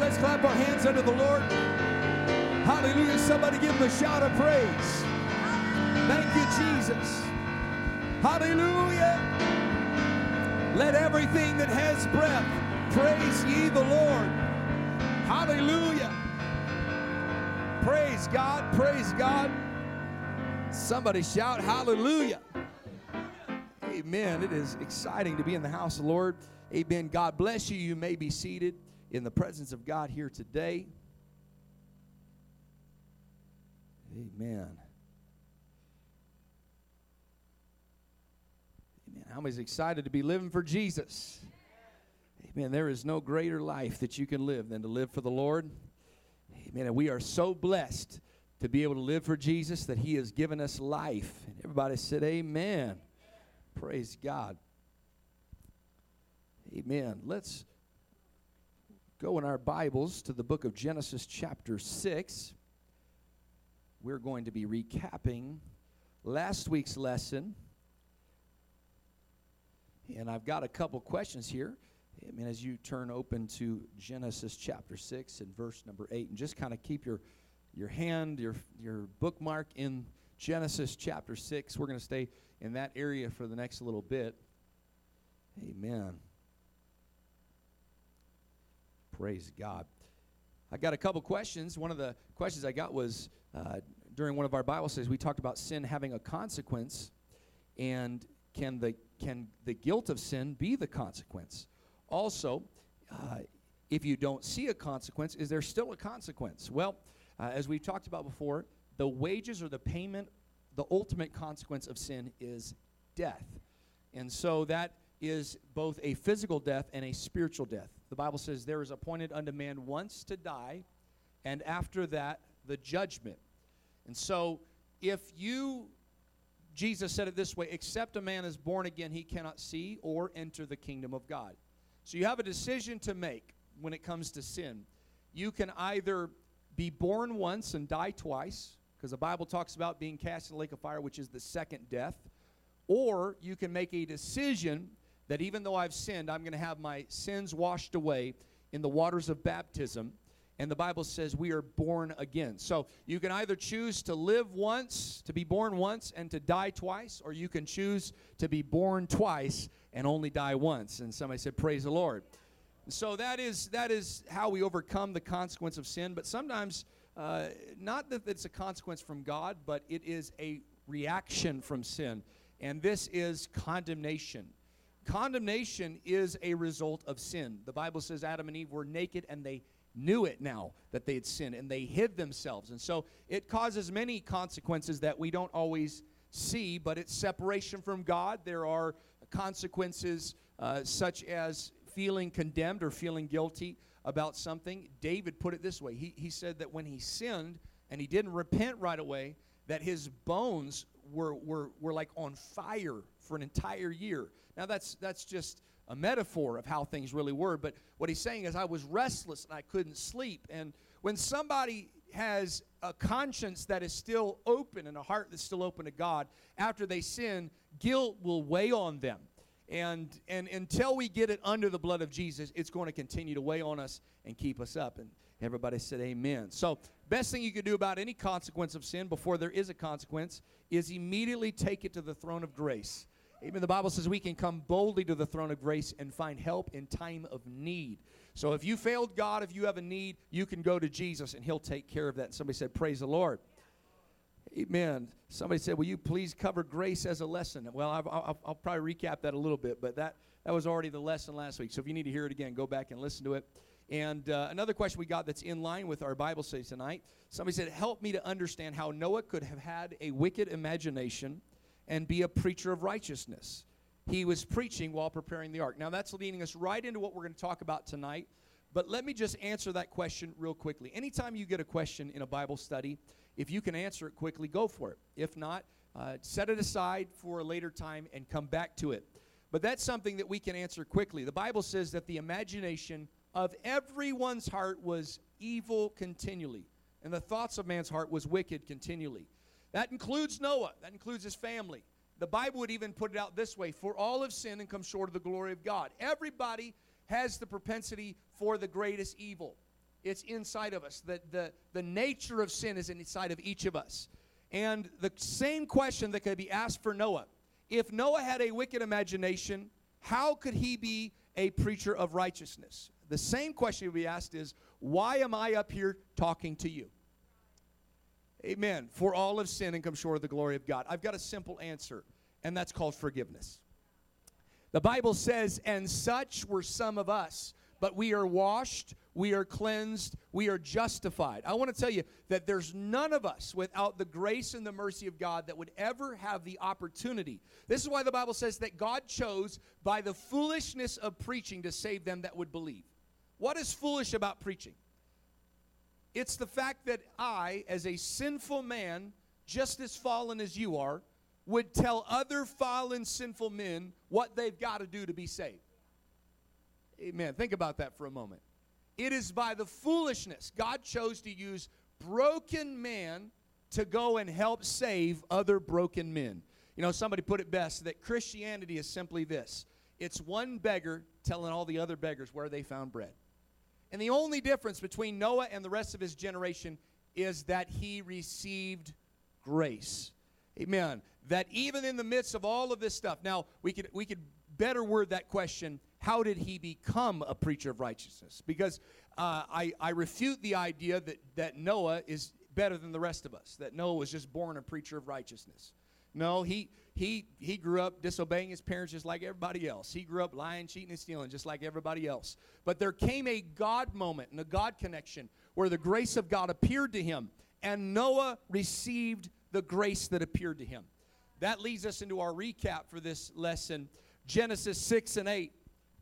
let's clap our hands unto the Lord. Hallelujah. Somebody give him a shout of praise. Thank you, Jesus. Hallelujah. Let everything that has breath praise ye the Lord. Hallelujah. Praise God. Praise God. Somebody shout hallelujah. Amen. It is exciting to be in the house of the Lord. Amen. God bless you. You may be seated in the presence of God here today. Amen. Amen. How many's excited to be living for Jesus? Amen. There is no greater life that you can live than to live for the Lord. Amen. And we are so blessed to be able to live for Jesus that He has given us life. And everybody said, Amen. Praise God. Amen. Let's go in our Bibles to the book of Genesis, chapter 6. We're going to be recapping last week's lesson. And I've got a couple questions here. I mean, as you turn open to Genesis chapter 6 and verse number 8, and just kind of keep your, your hand, your, your bookmark in Genesis chapter 6. We're going to stay in that area for the next little bit. Amen. Praise God. I got a couple questions. One of the questions I got was uh, during one of our Bible studies, we talked about sin having a consequence, and can the can the guilt of sin be the consequence? Also, uh, if you don't see a consequence, is there still a consequence? Well, uh, as we've talked about before, the wages or the payment, the ultimate consequence of sin is death, and so that is both a physical death and a spiritual death. The Bible says there is appointed unto man once to die, and after that, the judgment. And so, if you, Jesus said it this way except a man is born again, he cannot see or enter the kingdom of God. So, you have a decision to make when it comes to sin. You can either be born once and die twice, because the Bible talks about being cast in the lake of fire, which is the second death, or you can make a decision that even though I've sinned, I'm going to have my sins washed away in the waters of baptism. And the Bible says we are born again. So you can either choose to live once, to be born once, and to die twice, or you can choose to be born twice and only die once. And somebody said, Praise the Lord. So that is that is how we overcome the consequence of sin. But sometimes, uh, not that it's a consequence from God, but it is a reaction from sin, and this is condemnation. Condemnation is a result of sin. The Bible says Adam and Eve were naked and they knew it now that they had sinned and they hid themselves. And so it causes many consequences that we don't always see, but it's separation from God. There are consequences uh, such as feeling condemned or feeling guilty about something. David put it this way he, he said that when he sinned and he didn't repent right away, that his bones were, were, were like on fire for an entire year. Now, that's, that's just a metaphor of how things really were, but what he's saying is, I was restless and I couldn't sleep. And when somebody has a conscience that is still open and a heart that's still open to God, after they sin, guilt will weigh on them. And, and until we get it under the blood of Jesus, it's going to continue to weigh on us and keep us up. And everybody said, Amen. So, best thing you can do about any consequence of sin before there is a consequence is immediately take it to the throne of grace. Amen. The Bible says we can come boldly to the throne of grace and find help in time of need. So if you failed God, if you have a need, you can go to Jesus and He'll take care of that. And somebody said, Praise the Lord. Amen. Somebody said, Will you please cover grace as a lesson? Well, I'll, I'll, I'll, probably recap that a little bit, but that, that was already the lesson last week. So if you need to hear it again, go back and listen to it. And uh, another question we got that's in line with our Bible study tonight somebody said, Help me to understand how Noah could have had a wicked imagination and be a preacher of righteousness. He was preaching while preparing the ark. Now, that's leading us right into what we're going to talk about tonight. But let me just answer that question real quickly. Anytime you get a question in a Bible study, if you can answer it quickly, go for it. If not, uh, set it aside for a later time and come back to it. But that's something that we can answer quickly. The Bible says that the imagination of everyone's heart was evil continually, and the thoughts of man's heart was wicked continually. That includes Noah, that includes his family. The Bible would even put it out this way For all have sinned and come short of the glory of God. Everybody has the propensity for the greatest evil. It's inside of us. The, the, the nature of sin is inside of each of us. And the same question that could be asked for Noah if Noah had a wicked imagination, how could he be a preacher of righteousness? The same question would be asked is, why am I up here talking to you? Amen. For all of sin and come short of the glory of God. I've got a simple answer, and that's called forgiveness. The Bible says, and such were some of us, but we are washed, we are cleansed, we are justified. I want to tell you that there's none of us without the grace and the mercy of God that would ever have the opportunity. This is why the Bible says that God chose by the foolishness of preaching to save them that would believe. What is foolish about preaching? It's the fact that I, as a sinful man, just as fallen as you are, would tell other fallen, sinful men what they've got to do to be saved. Amen. Think about that for a moment. It is by the foolishness God chose to use broken man to go and help save other broken men. You know, somebody put it best that Christianity is simply this it's one beggar telling all the other beggars where they found bread. And the only difference between Noah and the rest of his generation is that he received grace. Amen. That even in the midst of all of this stuff, now we could we could better word that question how did he become a preacher of righteousness? Because uh, I, I refute the idea that, that Noah is better than the rest of us, that Noah was just born a preacher of righteousness. No, he, he, he grew up disobeying his parents just like everybody else. He grew up lying, cheating, and stealing just like everybody else. But there came a God moment and a God connection where the grace of God appeared to him, and Noah received the grace that appeared to him. That leads us into our recap for this lesson Genesis 6 and 8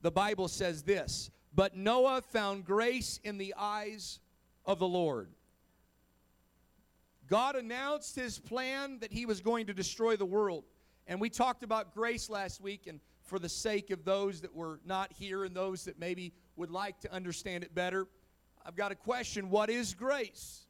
the Bible says this But Noah found grace in the eyes of the Lord. God announced his plan that he was going to destroy the world. And we talked about grace last week, and for the sake of those that were not here and those that maybe would like to understand it better, I've got a question What is grace?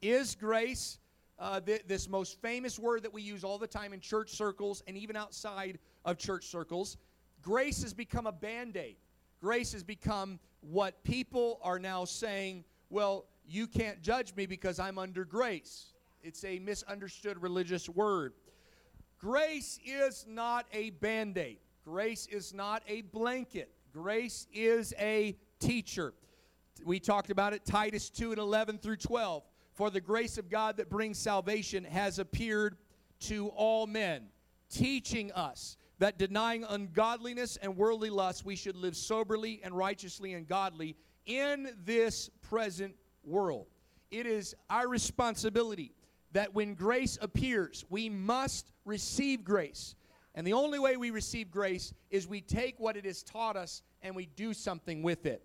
Is grace uh, th- this most famous word that we use all the time in church circles and even outside of church circles? Grace has become a band aid. Grace has become what people are now saying, well, you can't judge me because I'm under grace. It's a misunderstood religious word. Grace is not a band aid, grace is not a blanket, grace is a teacher. We talked about it, Titus 2 and 11 through 12. For the grace of God that brings salvation has appeared to all men, teaching us that denying ungodliness and worldly lust, we should live soberly and righteously and godly in this present world. It is our responsibility that when grace appears, we must receive grace. And the only way we receive grace is we take what it has taught us and we do something with it.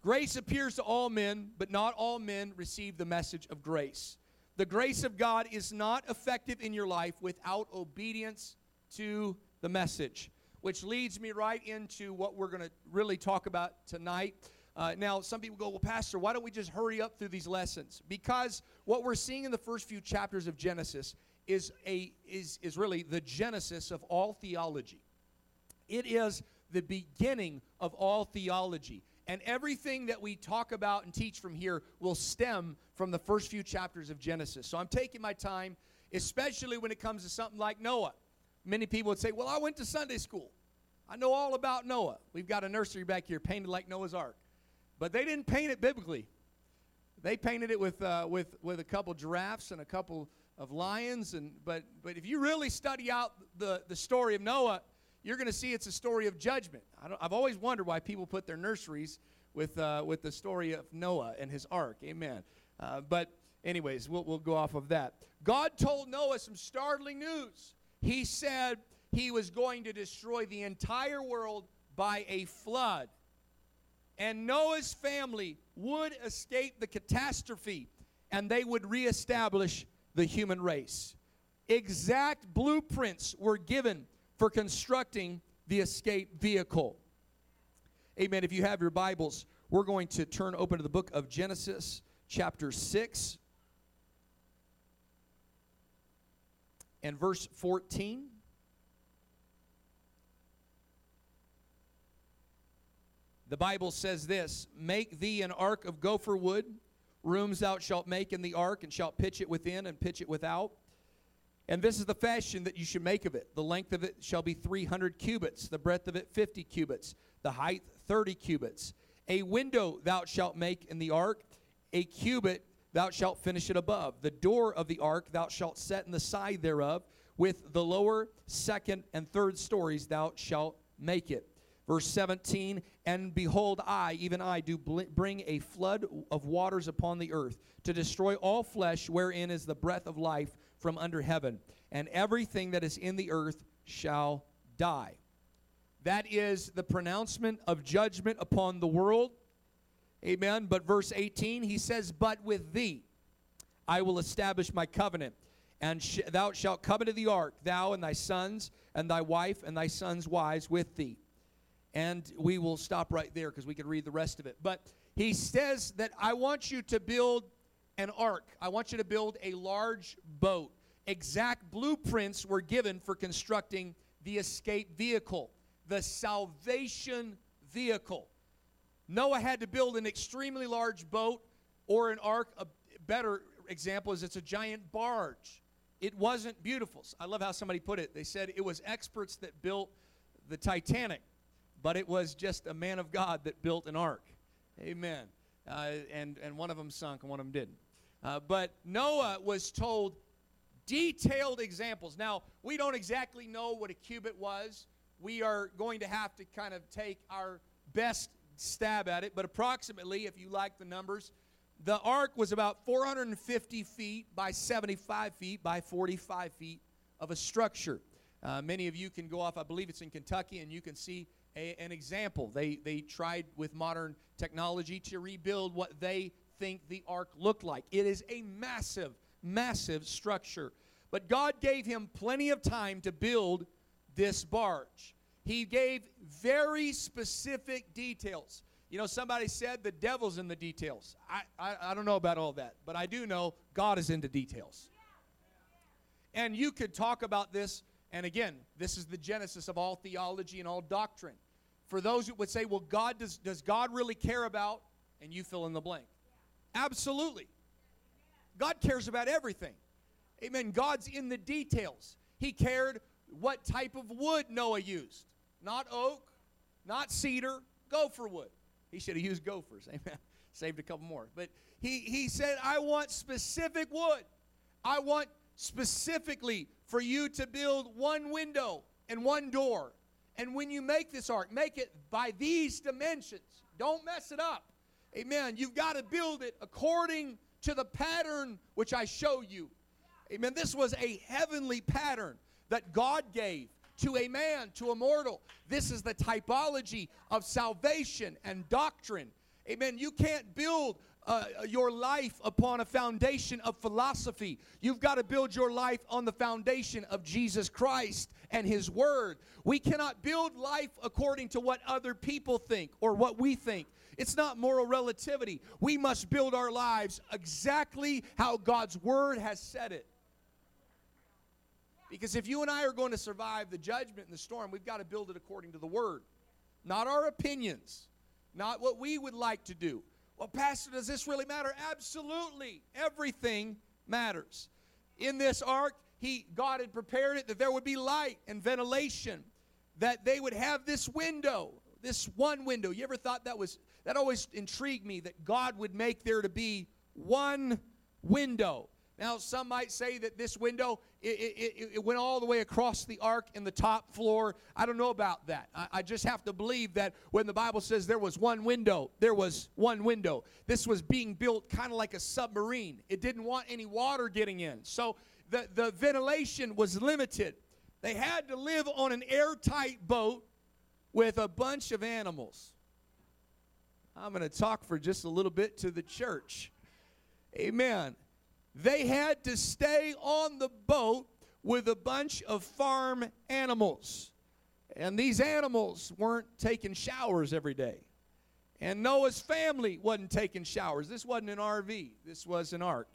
Grace appears to all men, but not all men receive the message of grace. The grace of God is not effective in your life without obedience to the message, which leads me right into what we're going to really talk about tonight. Uh, now, some people go, Well, Pastor, why don't we just hurry up through these lessons? Because what we're seeing in the first few chapters of Genesis is, a, is, is really the genesis of all theology. It is the beginning of all theology. And everything that we talk about and teach from here will stem from the first few chapters of Genesis. So I'm taking my time, especially when it comes to something like Noah many people would say, Well, I went to Sunday school. I know all about Noah. We've got a nursery back here painted like Noah's Ark. But they didn't paint it biblically. They painted it with, uh, with, with a couple giraffes and a couple of lions. And, but, but if you really study out the, the story of Noah, you're going to see it's a story of judgment. I have always wondered why people put their nurseries with, uh, with the story of Noah and his ark. Amen. Uh, but, anyways, we'll, we'll go off of that. God told Noah some startling news. He said he was going to destroy the entire world by a flood. And Noah's family would escape the catastrophe and they would reestablish the human race. Exact blueprints were given for constructing the escape vehicle. Amen. If you have your Bibles, we're going to turn open to the book of Genesis, chapter 6. and verse 14. The Bible says this Make thee an ark of gopher wood, rooms thou shalt make in the ark, and shalt pitch it within and pitch it without. And this is the fashion that you should make of it. The length of it shall be 300 cubits, the breadth of it 50 cubits, the height 30 cubits. A window thou shalt make in the ark, a cubit thou shalt finish it above. The door of the ark thou shalt set in the side thereof, with the lower, second, and third stories thou shalt make it. Verse 17, and behold, I, even I, do bring a flood of waters upon the earth to destroy all flesh wherein is the breath of life from under heaven, and everything that is in the earth shall die. That is the pronouncement of judgment upon the world. Amen. But verse 18, he says, But with thee I will establish my covenant, and sh- thou shalt come into the ark, thou and thy sons, and thy wife, and thy sons' wives with thee. And we will stop right there because we can read the rest of it. But he says that I want you to build an ark. I want you to build a large boat. Exact blueprints were given for constructing the escape vehicle, the salvation vehicle. Noah had to build an extremely large boat or an ark. A better example is it's a giant barge. It wasn't beautiful. I love how somebody put it. They said it was experts that built the Titanic, but it was just a man of God that built an ark. Amen. Uh, and, and one of them sunk and one of them didn't. Uh, but Noah was told detailed examples. Now, we don't exactly know what a cubit was. We are going to have to kind of take our best stab at it, but approximately, if you like the numbers, the ark was about 450 feet by 75 feet by 45 feet of a structure. Uh, many of you can go off, I believe it's in Kentucky, and you can see a, an example. They, they tried with modern technology to rebuild what they think the ark looked like. It is a massive, massive structure. But God gave him plenty of time to build this barge. He gave very specific details. You know, somebody said the devil's in the details. I, I, I don't know about all that, but I do know God is into details. And you could talk about this, and again, this is the genesis of all theology and all doctrine. For those who would say, well, God does, does God really care about, and you fill in the blank. Absolutely. God cares about everything. Amen. God's in the details. He cared what type of wood Noah used. Not oak, not cedar, gopher wood. He should have used gophers. Amen. Saved a couple more. But he, he said, I want specific wood. I want specifically for you to build one window and one door. And when you make this ark, make it by these dimensions. Don't mess it up. Amen. You've got to build it according to the pattern which I show you. Amen. This was a heavenly pattern that God gave to a man, to a mortal. This is the typology of salvation and doctrine. Amen. You can't build uh, your life upon a foundation of philosophy. You've got to build your life on the foundation of Jesus Christ and His Word. We cannot build life according to what other people think or what we think. It's not moral relativity. We must build our lives exactly how God's Word has said it. Because if you and I are going to survive the judgment and the storm, we've got to build it according to the Word, not our opinions, not what we would like to do. Well, Pastor, does this really matter? Absolutely. Everything matters. In this ark, he, God had prepared it that there would be light and ventilation, that they would have this window, this one window. You ever thought that was that always intrigued me that God would make there to be one window. Now, some might say that this window it, it, it, went all the way across the ark in the top floor. I don't know about that. I, I, just have to believe that when the Bible says there was one window, there was one window. This was being built kind of like a submarine. It didn't want any water getting in, so the, the ventilation was limited. They had to live on an airtight boat with a bunch of animals. I'm going to talk for just a little bit to the church. Amen. They had to stay on the boat with a bunch of farm animals. And these animals weren't taking showers every day. And Noah's family wasn't taking showers. This wasn't an RV, this was an ark.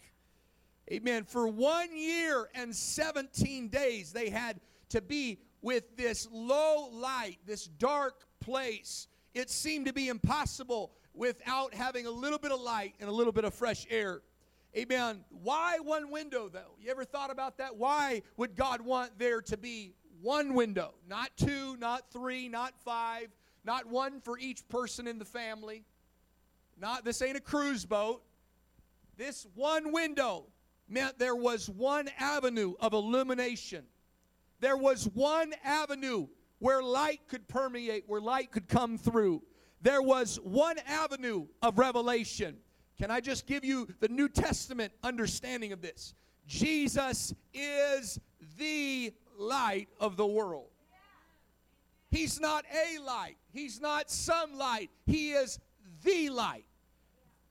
Amen. For one year and 17 days, they had to be with this low light, this dark place it seemed to be impossible without having a little bit of light and a little bit of fresh air. Amen. Why one window, though? You ever thought about that? Why would God want there to be one window? Not two, not three, not five, not one for each person in the family. Not this ain't a cruise boat. This one window meant there was one avenue of illumination. There was one avenue where light could permeate, where light could come through. There was one avenue of revelation. Can I just give you the New Testament understanding of this? Jesus is the light of the world. He's not a light, He's not some light, He is the light.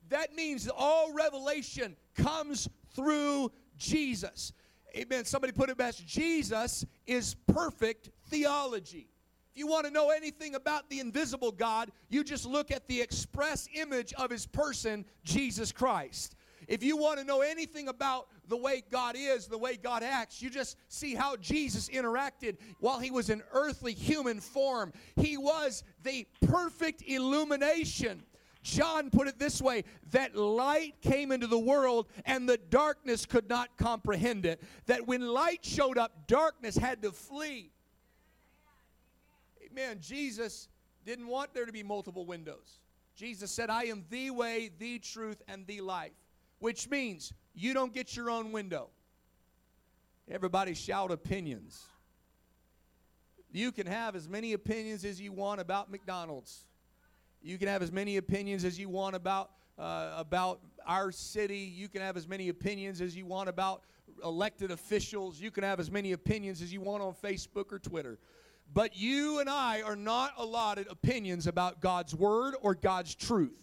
That means all revelation comes through Jesus. Amen. Somebody put it best Jesus is perfect theology. If you want to know anything about the invisible God, you just look at the express image of his person, Jesus Christ. If you want to know anything about the way God is, the way God acts, you just see how Jesus interacted while he was in earthly human form. He was the perfect illumination. John put it this way that light came into the world and the darkness could not comprehend it. That when light showed up, darkness had to flee. Amen. Jesus didn't want there to be multiple windows. Jesus said, I am the way, the truth, and the life which means you don't get your own window. Everybody shout opinions. You can have as many opinions as you want about McDonald's. You can have as many opinions as you want about uh, about our city. You can have as many opinions as you want about elected officials. You can have as many opinions as you want on Facebook or Twitter. But you and I are not allotted opinions about God's word or God's truth.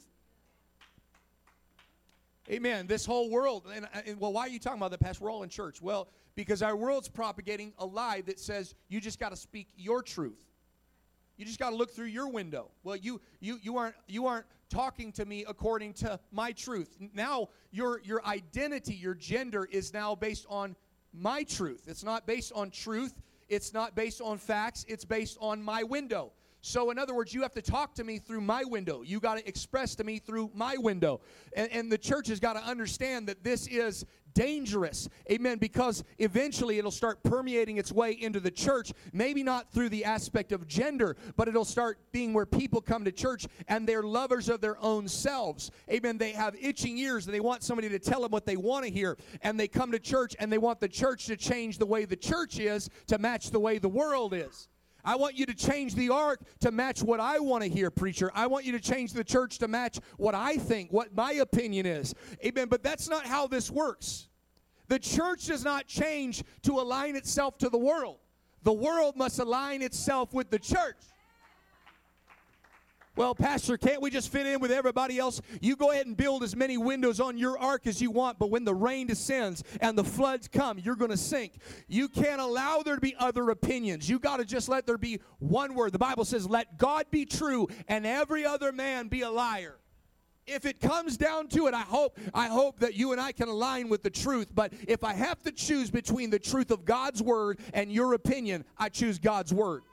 Amen. This whole world, and, and, well, why are you talking about that, Pastor? We're all in church. Well, because our world's propagating a lie that says you just got to speak your truth. You just got to look through your window. Well, you you you aren't you aren't talking to me according to my truth. Now your your identity, your gender is now based on my truth. It's not based on truth. It's not based on facts. It's based on my window. So, in other words, you have to talk to me through my window. You got to express to me through my window. And, and the church has got to understand that this is dangerous. Amen. Because eventually it'll start permeating its way into the church. Maybe not through the aspect of gender, but it'll start being where people come to church and they're lovers of their own selves. Amen. They have itching ears and they want somebody to tell them what they want to hear. And they come to church and they want the church to change the way the church is to match the way the world is. I want you to change the ark to match what I want to hear, preacher. I want you to change the church to match what I think, what my opinion is. Amen. But that's not how this works. The church does not change to align itself to the world, the world must align itself with the church. Well, Pastor, can't we just fit in with everybody else? You go ahead and build as many windows on your ark as you want, but when the rain descends and the floods come, you're going to sink. You can't allow there to be other opinions. You got to just let there be one word. The Bible says, Let God be true and every other man be a liar if it comes down to it i hope i hope that you and i can align with the truth but if i have to choose between the truth of god's word and your opinion i choose god's word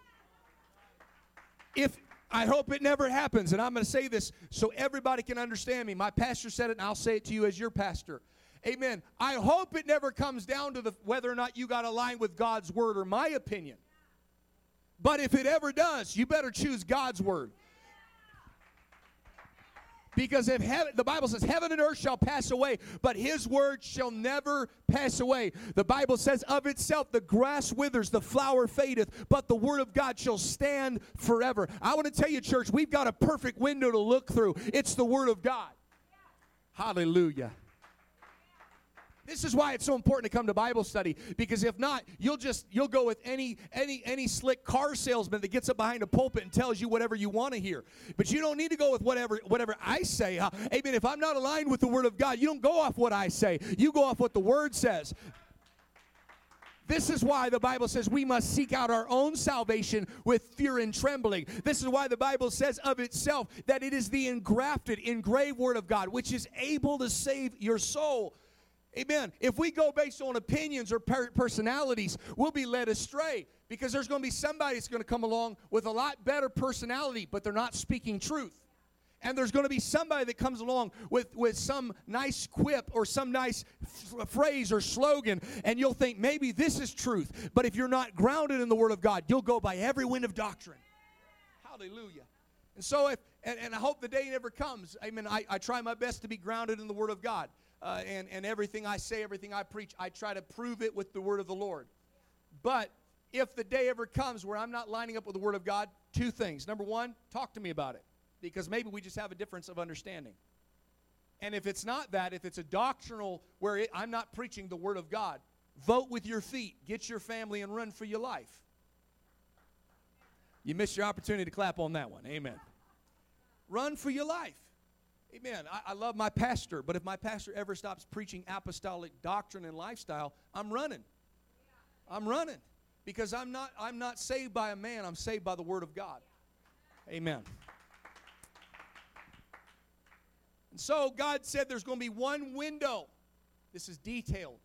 if I hope it never happens. And I'm going to say this so everybody can understand me. My pastor said it, and I'll say it to you as your pastor. Amen. I hope it never comes down to the, whether or not you got line with God's word or my opinion. But if it ever does, you better choose God's word. Because if heaven, the Bible says, heaven and earth shall pass away, but his word shall never pass away. The Bible says, of itself, the grass withers, the flower fadeth, but the word of God shall stand forever. I want to tell you, church, we've got a perfect window to look through. It's the word of God. Hallelujah. This is why it's so important to come to Bible study because if not, you'll just you'll go with any any any slick car salesman that gets up behind a pulpit and tells you whatever you want to hear. But you don't need to go with whatever whatever I say. Amen. If I'm not aligned with the Word of God, you don't go off what I say. You go off what the Word says. This is why the Bible says we must seek out our own salvation with fear and trembling. This is why the Bible says of itself that it is the engrafted, engraved Word of God, which is able to save your soul. Amen. If we go based on opinions or per- personalities, we'll be led astray because there's going to be somebody that's going to come along with a lot better personality, but they're not speaking truth. And there's going to be somebody that comes along with, with some nice quip or some nice f- phrase or slogan, and you'll think maybe this is truth. But if you're not grounded in the Word of God, you'll go by every wind of doctrine. Hallelujah. And so, if, and, and I hope the day never comes, amen. I, I try my best to be grounded in the Word of God. Uh, and, and everything I say, everything I preach, I try to prove it with the Word of the Lord. But if the day ever comes where I'm not lining up with the Word of God, two things. Number one, talk to me about it because maybe we just have a difference of understanding. And if it's not that, if it's a doctrinal where it, I'm not preaching the Word of God, vote with your feet, get your family, and run for your life. You missed your opportunity to clap on that one. Amen. Run for your life. Amen. I, I love my pastor, but if my pastor ever stops preaching apostolic doctrine and lifestyle, I'm running. I'm running because I'm not I'm not saved by a man, I'm saved by the word of God. Amen. And so God said there's going to be one window. This is detailed.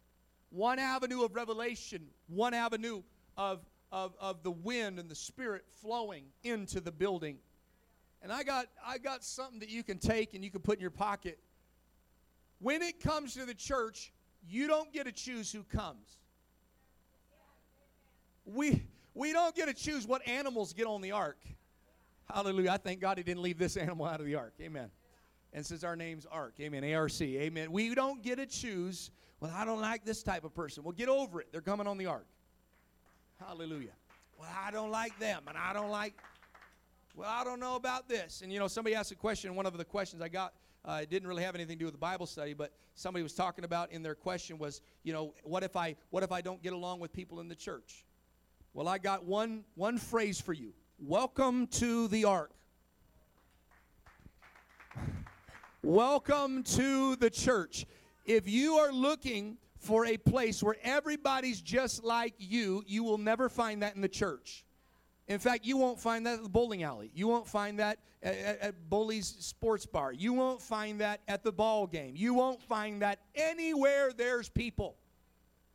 One avenue of revelation, one avenue of, of, of the wind and the spirit flowing into the building. And I got I got something that you can take and you can put in your pocket. When it comes to the church, you don't get to choose who comes. We we don't get to choose what animals get on the ark. Hallelujah. I thank God he didn't leave this animal out of the ark. Amen. And since our name's Ark, amen, ARC, amen. We don't get to choose, well, I don't like this type of person. Well, get over it. They're coming on the ark. Hallelujah. Well, I don't like them, and I don't like, well, I don't know about this. And, you know, somebody asked a question, one of the questions I got, uh, it didn't really have anything to do with the Bible study, but somebody was talking about in their question was, you know, what if I, what if I don't get along with people in the church? Well, I got one, one phrase for you. Welcome to the ark. Welcome to the church. If you are looking for a place where everybody's just like you, you will never find that in the church. In fact, you won't find that at the bowling alley. You won't find that at, at, at Bully's sports bar. You won't find that at the ball game. You won't find that anywhere there's people.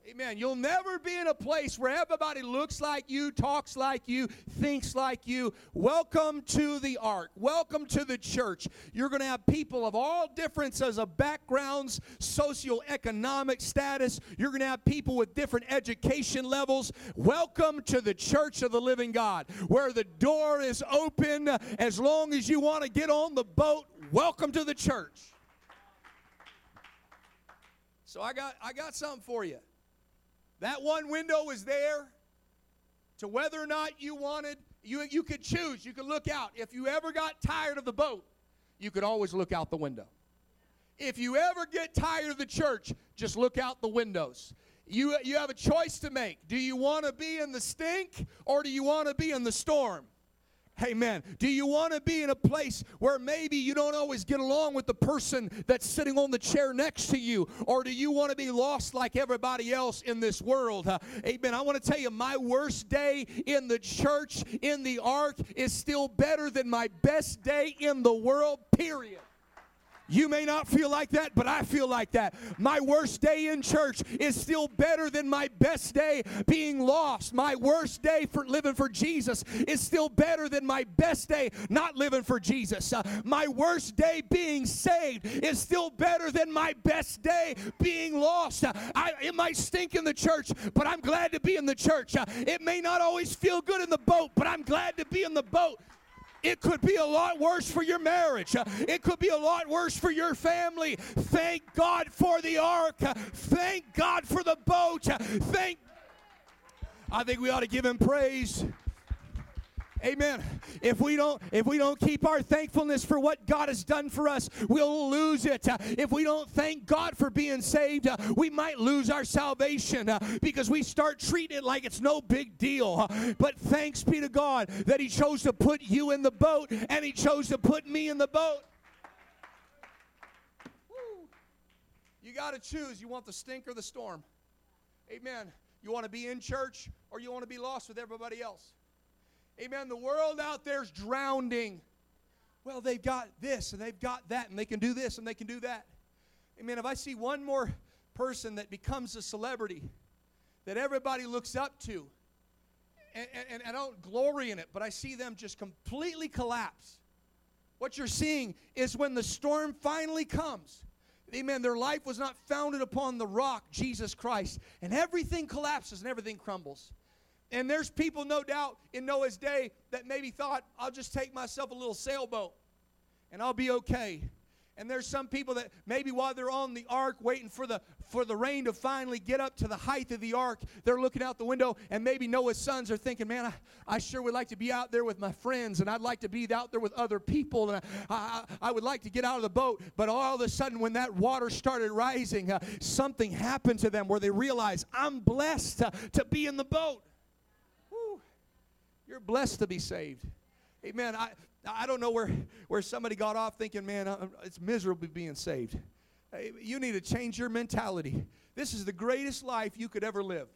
Amen. You'll never be in a place where everybody looks like you, talks like you, thinks like you. Welcome to the ark. Welcome to the church. You're going to have people of all differences of backgrounds, socioeconomic status. You're going to have people with different education levels. Welcome to the church of the living God, where the door is open as long as you want to get on the boat. Welcome to the church. So I got I got something for you. That one window was there to whether or not you wanted, you, you could choose, you could look out. If you ever got tired of the boat, you could always look out the window. If you ever get tired of the church, just look out the windows. You, you have a choice to make. Do you want to be in the stink or do you want to be in the storm? Amen. Do you want to be in a place where maybe you don't always get along with the person that's sitting on the chair next to you? Or do you want to be lost like everybody else in this world? Uh, amen. I want to tell you, my worst day in the church, in the ark, is still better than my best day in the world, period. You may not feel like that, but I feel like that. My worst day in church is still better than my best day being lost. My worst day for living for Jesus is still better than my best day not living for Jesus. Uh, my worst day being saved is still better than my best day being lost. Uh, I, it might stink in the church, but I'm glad to be in the church. Uh, it may not always feel good in the boat, but I'm glad to be in the boat it could be a lot worse for your marriage. It could be a lot worse for your family. Thank God for the ark. Thank God for the boat. Thank I think we ought to give him praise. Amen. If we don't if we don't keep our thankfulness for what God has done for us, we'll lose it. Uh, if we don't thank God for being saved, uh, we might lose our salvation uh, because we start treating it like it's no big deal. But thanks be to God that he chose to put you in the boat and he chose to put me in the boat. You got to choose. You want the stink or the storm. Amen. You want to be in church or you want to be lost with everybody else. Amen. The world out there's drowning. Well, they've got this and they've got that and they can do this and they can do that. Amen. If I see one more person that becomes a celebrity that everybody looks up to. And, and, and I don't glory in it, but I see them just completely collapse. What you're seeing is when the storm finally comes, amen, their life was not founded upon the rock, Jesus Christ, and everything collapses and everything crumbles. And there's people, no doubt, in Noah's day that maybe thought, I'll just take myself a little sailboat and I'll be okay. And there's some people that maybe while they're on the ark waiting for the for the rain to finally get up to the height of the ark, they're looking out the window and maybe Noah's sons are thinking, "Man, I, I sure would like to be out there with my friends and I'd like to be out there with other people and I, I, I would like to get out of the boat." But all of a sudden when that water started rising, uh, something happened to them where they realized, "I'm blessed to, to be in the boat." You're blessed to be saved. Amen. I, I don't know where, where somebody got off thinking, man, it's miserable being saved. You need to change your mentality. This is the greatest life you could ever live.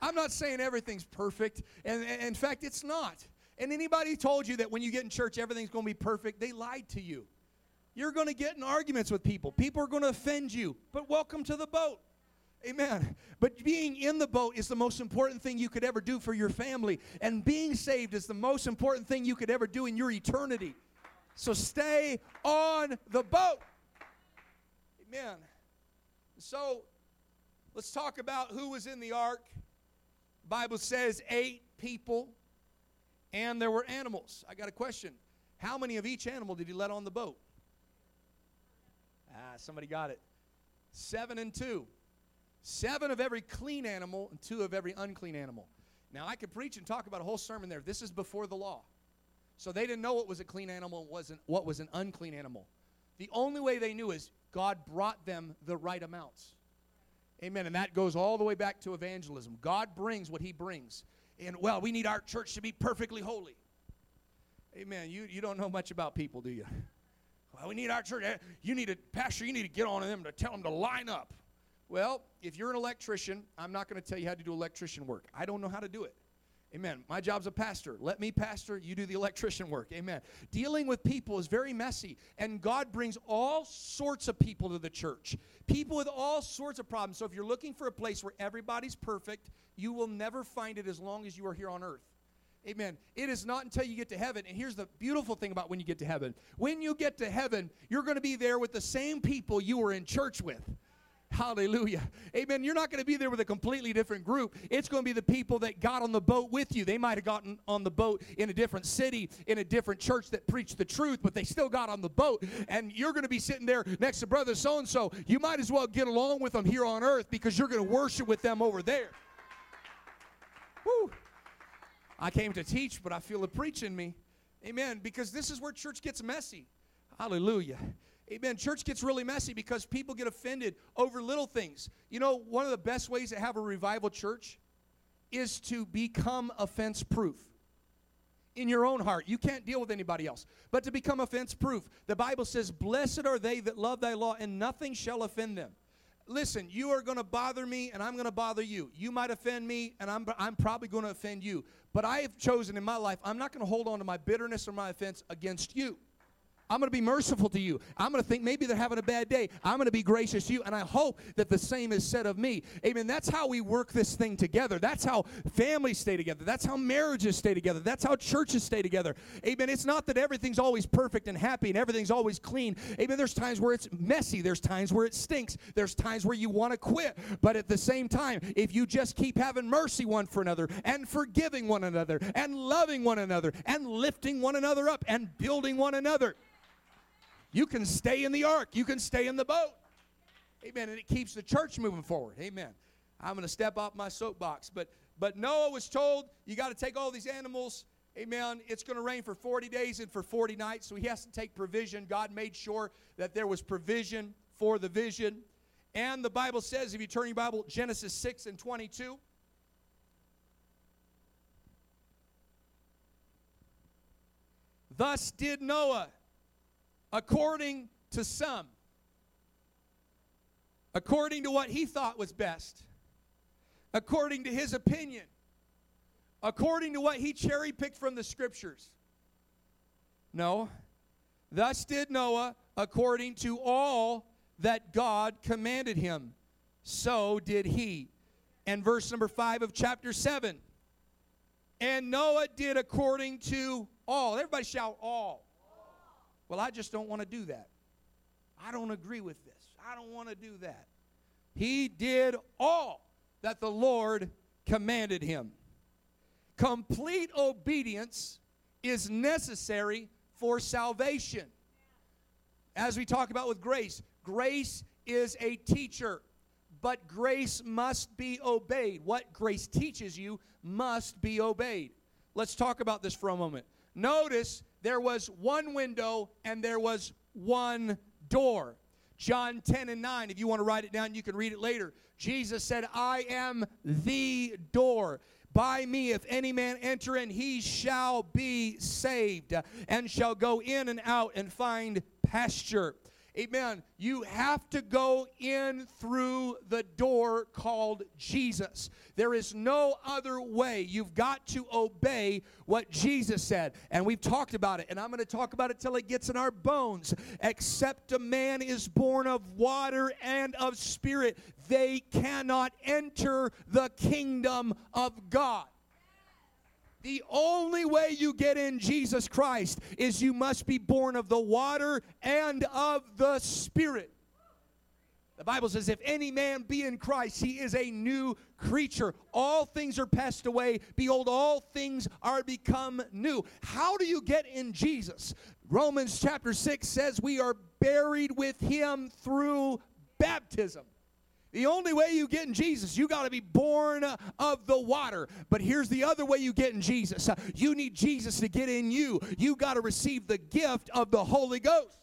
I'm not saying everything's perfect, and, and in fact, it's not. And anybody told you that when you get in church everything's going to be perfect, they lied to you. You're going to get in arguments with people. People are going to offend you, but welcome to the boat. Amen. But being in the boat is the most important thing you could ever do for your family. And being saved is the most important thing you could ever do in your eternity. So stay on the boat. Amen. So let's talk about who was in the ark. The Bible says eight people and there were animals. I got a question. How many of each animal did he let on the boat? Ah, somebody got it. Seven and two. Seven of every clean animal and two of every unclean animal. Now, I could preach and talk about a whole sermon there. This is before the law. So they didn't know what was a clean animal and wasn't, what was an unclean animal. The only way they knew is God brought them the right amounts. Amen. And that goes all the way back to evangelism. God brings what He brings. And, well, we need our church to be perfectly holy. Amen. You, you don't know much about people, do you? Well, we need our church. Eh, you need a pastor, you need to get on them to tell them to line up. Well, if you're an electrician, I'm not going to tell you how to do electrician work. I don't know how to do it. Amen. My job's a pastor. Let me pastor, you do the electrician work. Amen. Dealing with people is very messy, and God brings all sorts of people to the church. People with all sorts of problems. So if you're looking for a place where everybody's perfect, you will never find it as long as you are here on earth. Amen. It is not until you get to heaven. And here's the beautiful thing about when you get to heaven. When you get to heaven, you're going to be there with the same people you were in church with. Hallelujah. Amen. You're not going to be there with a completely different group. It's going to be the people that got on the boat with you. They might have gotten on the boat in a different city, in a different church that preached the truth, but they still got on the boat. And you're going to be sitting there next to brother so and so. You might as well get along with them here on earth because you're going to worship with them over there. Woo. I came to teach, but I feel a preach in me. Amen. Because this is where church gets messy. Hallelujah. Amen. Church gets really messy because people get offended over little things. You know, one of the best ways to have a revival church is to become offense proof in your own heart. You can't deal with anybody else. But to become offense proof, the Bible says, Blessed are they that love thy law, and nothing shall offend them. Listen, you are going to bother me, and I'm going to bother you. You might offend me, and I'm, I'm probably going to offend you. But I have chosen in my life, I'm not going to hold on to my bitterness or my offense against you. I'm going to be merciful to you. I'm going to think maybe they're having a bad day. I'm going to be gracious to you. And I hope that the same is said of me. Amen. That's how we work this thing together. That's how families stay together. That's how marriages stay together. That's how churches stay together. Amen. It's not that everything's always perfect and happy and everything's always clean. Amen. There's times where it's messy. There's times where it stinks. There's times where you want to quit. But at the same time, if you just keep having mercy one for another and forgiving one another and loving one another and lifting one another up and building one another, you can stay in the ark, you can stay in the boat. Amen. And it keeps the church moving forward. Amen. I'm going to step off my soapbox. But but Noah was told, you got to take all these animals. Amen. It's going to rain for 40 days and for 40 nights. So he has to take provision. God made sure that there was provision for the vision. And the Bible says, if you turn your Bible, Genesis 6 and 22. Thus did Noah according to some, according to what he thought was best, according to his opinion, according to what he cherry picked from the scriptures. No, Thus did Noah according to all that God commanded him. So did he. And verse number 5 of chapter 7. And Noah did according to all. Everybody shout all. Well, I just don't want to do that. I don't agree with this. I don't want to do that. He did all that the Lord commanded him. Complete obedience is necessary for salvation. As we talk about with grace, grace is a teacher, but grace must be obeyed. What grace teaches you must be obeyed. Let's talk about this for a moment. Notice there was one window and there was one door. John 10 and 9, if you want to write it down, you can read it later. Jesus said, I am the door. By me, if any man enter in, he shall be saved and shall go in and out and find pasture. Amen. You have to go in through the door called Jesus. There is no other way. You've got to obey what Jesus said. And we've talked about it, and I'm going to talk about it till it gets in our bones. Except a man is born of water and of spirit, they cannot enter the kingdom of God. The only way you get in Jesus Christ is you must be born of the water and of the Spirit. The Bible says, if any man be in Christ, he is a new creature. All things are passed away. Behold, all things are become new. How do you get in Jesus? Romans chapter 6 says we are buried with him through baptism. The only way you get in Jesus, you got to be born of the water. But here's the other way you get in Jesus. You need Jesus to get in you. You got to receive the gift of the Holy Ghost.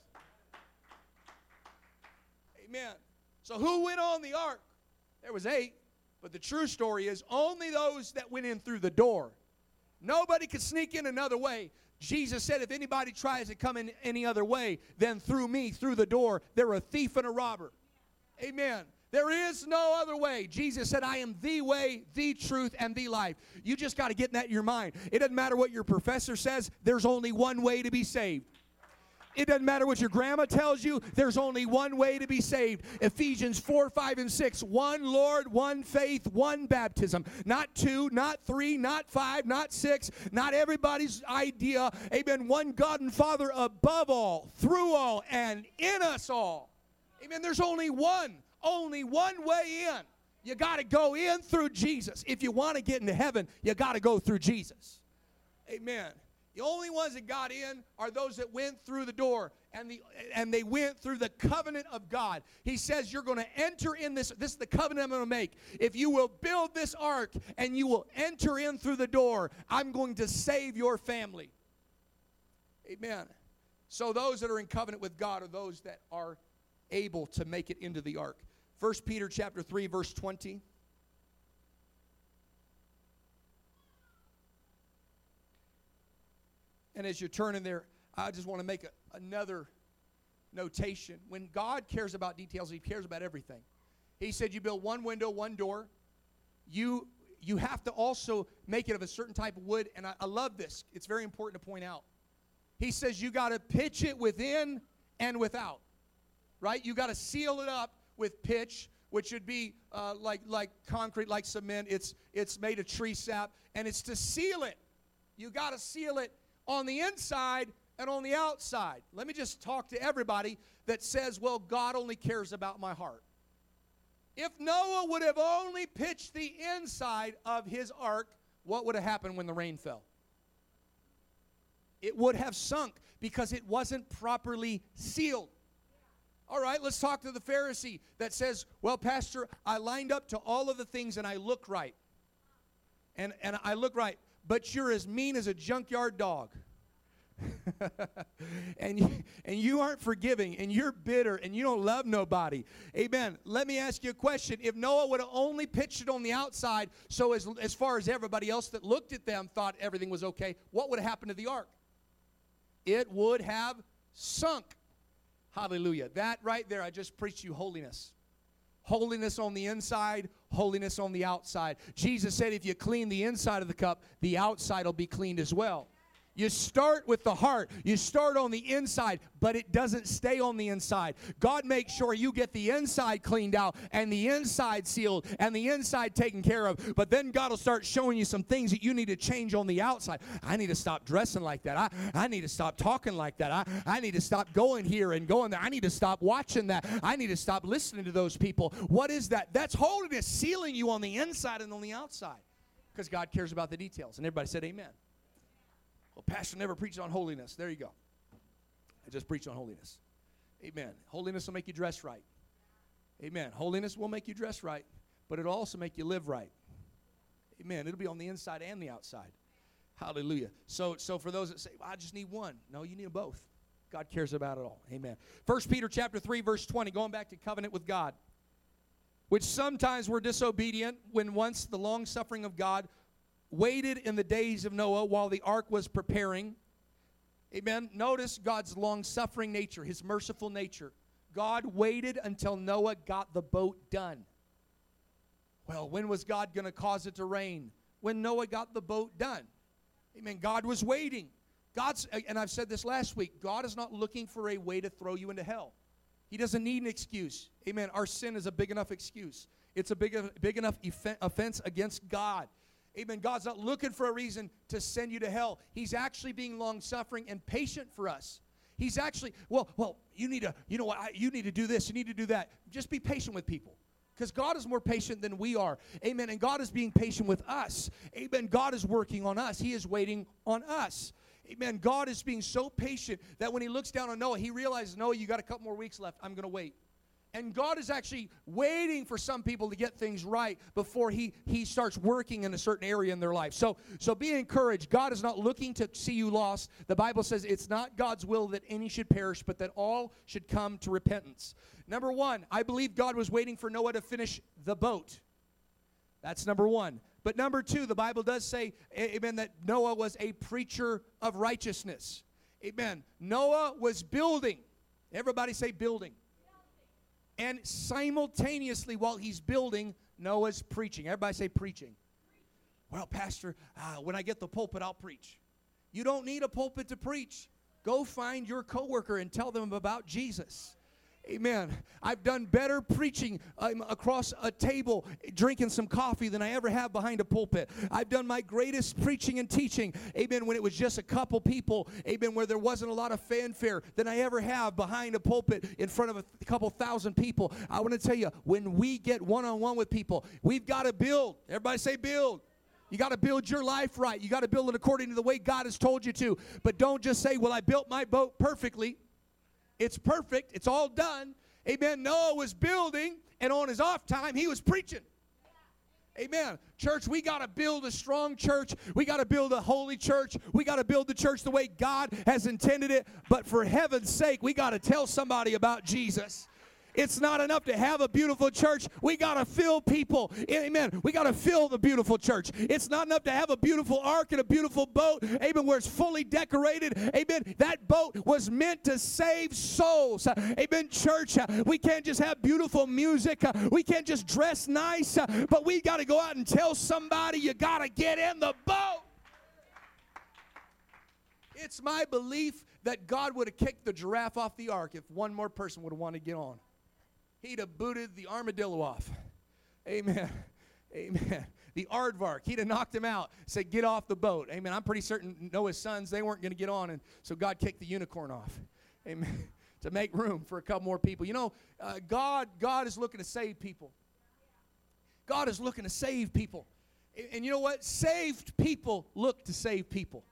Amen. So who went on the ark? There was eight, but the true story is only those that went in through the door. Nobody could sneak in another way. Jesus said, if anybody tries to come in any other way than through me, through the door, they're a thief and a robber. Amen. There is no other way. Jesus said, I am the way, the truth, and the life. You just got to get that in your mind. It doesn't matter what your professor says, there's only one way to be saved. It doesn't matter what your grandma tells you, there's only one way to be saved. Ephesians 4, 5, and 6. One Lord, one faith, one baptism. Not two, not three, not five, not six, not everybody's idea. Amen. One God and Father above all, through all, and in us all. Amen. There's only one only one way in. You got to go in through Jesus. If you want to get into heaven, you got to go through Jesus. Amen. The only ones that got in are those that went through the door and the and they went through the covenant of God. He says you're going to enter in this this is the covenant I'm going to make. If you will build this ark and you will enter in through the door, I'm going to save your family. Amen. So those that are in covenant with God are those that are able to make it into the ark. 1 Peter chapter 3 verse 20 And as you're turning there, I just want to make a, another notation. When God cares about details, He cares about everything. He said, You build one window, one door. You, you have to also make it of a certain type of wood. And I, I love this, it's very important to point out. He says, You got to pitch it within and without, right? You got to seal it up with pitch, which would be uh, like, like concrete, like cement. It's, it's made of tree sap, and it's to seal it. You got to seal it on the inside and on the outside. Let me just talk to everybody that says, well, God only cares about my heart. If Noah would have only pitched the inside of his ark, what would have happened when the rain fell? It would have sunk because it wasn't properly sealed. All right, let's talk to the Pharisee that says, Well, Pastor, I lined up to all of the things and I look right. And, and I look right, but you're as mean as a junkyard dog. and, you, and you aren't forgiving and you're bitter and you don't love nobody. Amen. Let me ask you a question. If Noah would have only pitched it on the outside, so as, as far as everybody else that looked at them thought everything was okay, what would have happened to the ark? It would have sunk. Hallelujah. That right there, I just preached you holiness. Holiness on the inside, holiness on the outside. Jesus said, if you clean the inside of the cup, the outside will be cleaned as well. You start with the heart. You start on the inside, but it doesn't stay on the inside. God makes sure you get the inside cleaned out and the inside sealed and the inside taken care of. But then God will start showing you some things that you need to change on the outside. I need to stop dressing like that. I, I need to stop talking like that. I, I need to stop going here and going there. I need to stop watching that. I need to stop listening to those people. What is that? That's holiness, sealing you on the inside and on the outside. Because God cares about the details. And everybody said, Amen. Well, Pastor never preached on holiness. There you go. I just preach on holiness. Amen. Holiness will make you dress right. Amen. Holiness will make you dress right, but it'll also make you live right. Amen. It'll be on the inside and the outside. Hallelujah. So, so for those that say, well, I just need one. No, you need both. God cares about it all. Amen. First Peter chapter 3, verse 20, going back to covenant with God. Which sometimes were disobedient when once the long suffering of God waited in the days of Noah while the ark was preparing. Amen. Notice God's long suffering nature, his merciful nature. God waited until Noah got the boat done. Well, when was God going to cause it to rain? When Noah got the boat done. Amen. God was waiting. God's, and I've said this last week, God is not looking for a way to throw you into hell. He doesn't need an excuse. Amen. Our sin is a big enough excuse. It's a big, big enough offense against God. Amen. God's not looking for a reason to send you to hell. He's actually being long suffering and patient for us. He's actually, well, well, you need to, you know what, I, you need to do this, you need to do that. Just be patient with people. Because God is more patient than we are. Amen. And God is being patient with us. Amen. God is working on us. He is waiting on us. Amen. God is being so patient that when He looks down on Noah, He realizes, Noah, you got a couple more weeks left. I'm going to wait. And God is actually waiting for some people to get things right before he, he starts working in a certain area in their life. So, so be encouraged. God is not looking to see you lost. The Bible says it's not God's will that any should perish, but that all should come to repentance. Number one, I believe God was waiting for Noah to finish the boat. That's number one. But number two, the Bible does say, amen, that Noah was a preacher of righteousness. Amen. Noah was building. Everybody say building. And simultaneously, while he's building, Noah's preaching. Everybody say preaching. Well, Pastor, uh, when I get the pulpit, I'll preach. You don't need a pulpit to preach. Go find your coworker and tell them about Jesus. Amen. I've done better preaching um, across a table, drinking some coffee, than I ever have behind a pulpit. I've done my greatest preaching and teaching, amen, when it was just a couple people, amen, where there wasn't a lot of fanfare, than I ever have behind a pulpit in front of a couple thousand people. I want to tell you, when we get one on one with people, we've got to build. Everybody say, build. You got to build your life right. You got to build it according to the way God has told you to. But don't just say, Well, I built my boat perfectly. It's perfect. It's all done. Amen. Noah was building, and on his off time, he was preaching. Amen. Church, we got to build a strong church. We got to build a holy church. We got to build the church the way God has intended it. But for heaven's sake, we got to tell somebody about Jesus. It's not enough to have a beautiful church. We got to fill people. Amen. We got to fill the beautiful church. It's not enough to have a beautiful ark and a beautiful boat. Amen. Where it's fully decorated. Amen. That boat was meant to save souls. Amen. Church, we can't just have beautiful music. We can't just dress nice. But we got to go out and tell somebody you got to get in the boat. It's my belief that God would have kicked the giraffe off the ark if one more person would have wanted to get on he'd have booted the armadillo off. Amen. Amen. The aardvark, he'd have knocked him out, said, Get off the boat. Amen. I'm pretty certain Noah's sons, they weren't going to get on, and so God kicked the unicorn off. Amen. to make room for a couple more people. You know, uh, God, God is looking to save people. God is looking to save people. And, and you know what? Saved people look to save people.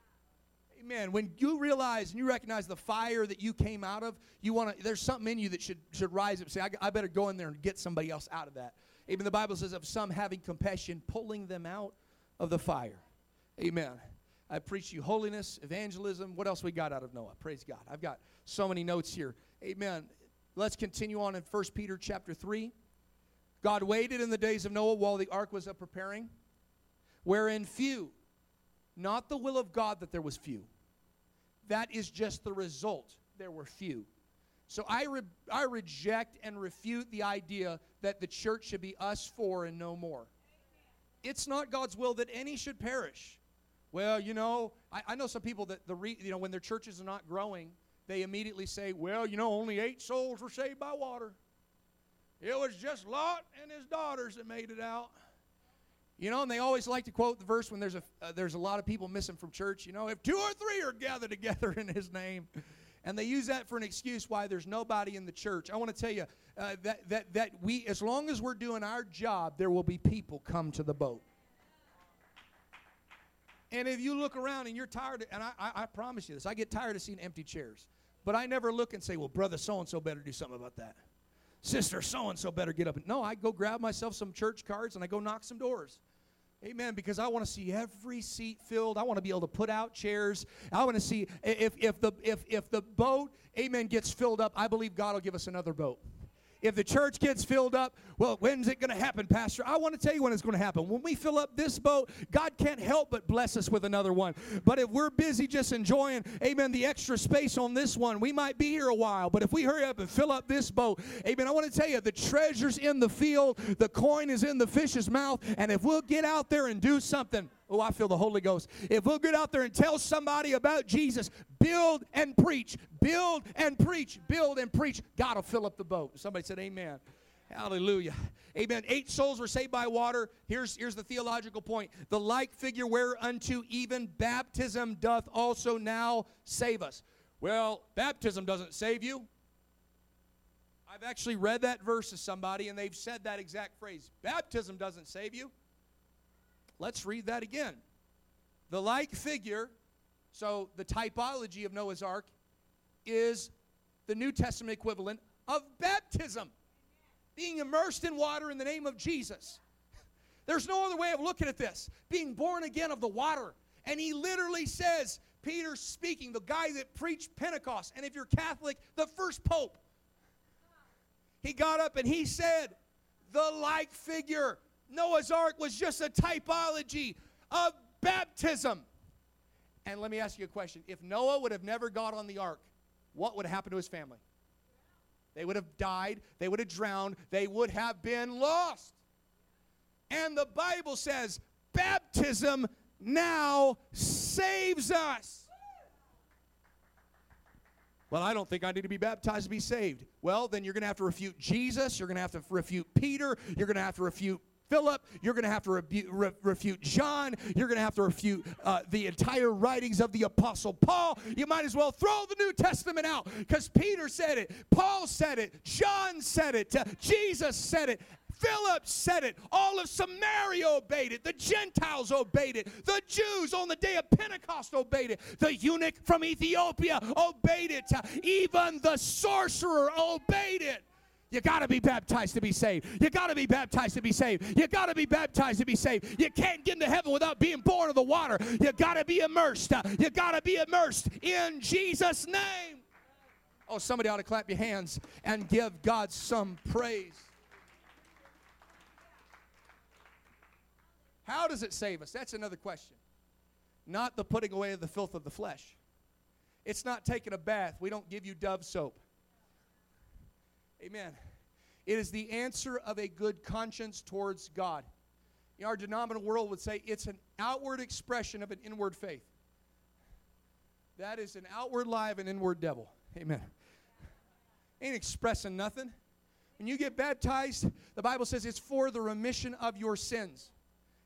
Amen. When you realize and you recognize the fire that you came out of, you want to. There's something in you that should should rise up. Say, I, I better go in there and get somebody else out of that. Even the Bible says of some having compassion, pulling them out of the fire. Amen. I preach you holiness, evangelism. What else we got out of Noah? Praise God. I've got so many notes here. Amen. Let's continue on in 1 Peter chapter 3. God waited in the days of Noah while the ark was up preparing, wherein few, not the will of God that there was few, that is just the result. There were few. So I, re- I reject and refute the idea that the church should be us four and no more. It's not God's will that any should perish. Well, you know, I, I know some people that the re, you know when their churches are not growing, they immediately say, "Well, you know, only eight souls were saved by water. It was just Lot and his daughters that made it out." You know, and they always like to quote the verse when there's a uh, there's a lot of people missing from church. You know, if two or three are gathered together in His name, and they use that for an excuse why there's nobody in the church. I want to tell you uh, that that that we, as long as we're doing our job, there will be people come to the boat. And if you look around and you're tired, and I, I, I promise you this, I get tired of seeing empty chairs. But I never look and say, well, brother so and so better do something about that. Sister so and so better get up. No, I go grab myself some church cards and I go knock some doors. Amen. Because I want to see every seat filled. I want to be able to put out chairs. I want to see if, if the if if the boat, amen, gets filled up, I believe God will give us another boat. If the church gets filled up, well, when's it going to happen, Pastor? I want to tell you when it's going to happen. When we fill up this boat, God can't help but bless us with another one. But if we're busy just enjoying, amen, the extra space on this one, we might be here a while. But if we hurry up and fill up this boat, amen, I want to tell you the treasure's in the field, the coin is in the fish's mouth, and if we'll get out there and do something, Oh, I feel the Holy Ghost. If we'll get out there and tell somebody about Jesus, build and preach, build and preach, build and preach, God will fill up the boat. Somebody said, Amen. Hallelujah. Amen. Eight souls were saved by water. Here's, here's the theological point. The like figure whereunto even baptism doth also now save us. Well, baptism doesn't save you. I've actually read that verse to somebody and they've said that exact phrase. Baptism doesn't save you. Let's read that again. The like figure, so the typology of Noah's Ark, is the New Testament equivalent of baptism, being immersed in water in the name of Jesus. There's no other way of looking at this. Being born again of the water. And he literally says, Peter speaking, the guy that preached Pentecost, and if you're Catholic, the first pope. He got up and he said, the like figure Noah's Ark was just a typology of baptism. And let me ask you a question. If Noah would have never got on the ark, what would have happened to his family? They would have died, they would have drowned, they would have been lost. And the Bible says baptism now saves us. Well, I don't think I need to be baptized to be saved. Well, then you're going to have to refute Jesus. You're going to have to refute Peter. You're going to have to refute Philip. You're going to have to rebu- re- refute John. You're going to have to refute uh, the entire writings of the Apostle Paul. You might as well throw the New Testament out because Peter said it, Paul said it, John said it, uh, Jesus said it. Philip said it. All of Samaria obeyed it. The Gentiles obeyed it. The Jews on the day of Pentecost obeyed it. The eunuch from Ethiopia obeyed it. Even the sorcerer obeyed it. You got to be baptized to be saved. You got to be baptized to be saved. You got to be baptized to be saved. You can't get into heaven without being born of the water. You got to be immersed. You got to be immersed in Jesus' name. Oh, somebody ought to clap your hands and give God some praise. How does it save us? That's another question. Not the putting away of the filth of the flesh. It's not taking a bath. We don't give you dove soap. Amen. It is the answer of a good conscience towards God. Our denominational world would say it's an outward expression of an inward faith. That is an outward lie of an inward devil. Amen. Ain't expressing nothing. When you get baptized, the Bible says it's for the remission of your sins.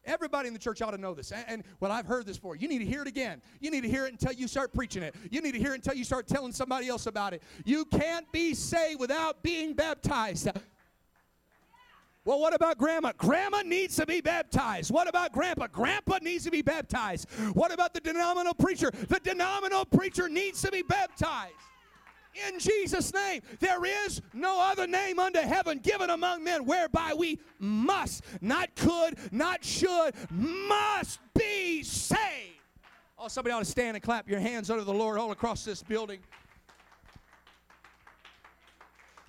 Everybody in the church ought to know this. And, well, I've heard this before. You need to hear it again. You need to hear it until you start preaching it. You need to hear it until you start telling somebody else about it. You can't be saved without being baptized. Well, what about grandma? Grandma needs to be baptized. What about grandpa? Grandpa needs to be baptized. What about the denominational preacher? The denominational preacher needs to be baptized in Jesus' name. There is no other name under heaven given among men whereby we must, not could, not should, must be saved. Oh, somebody ought to stand and clap your hands under the Lord all across this building.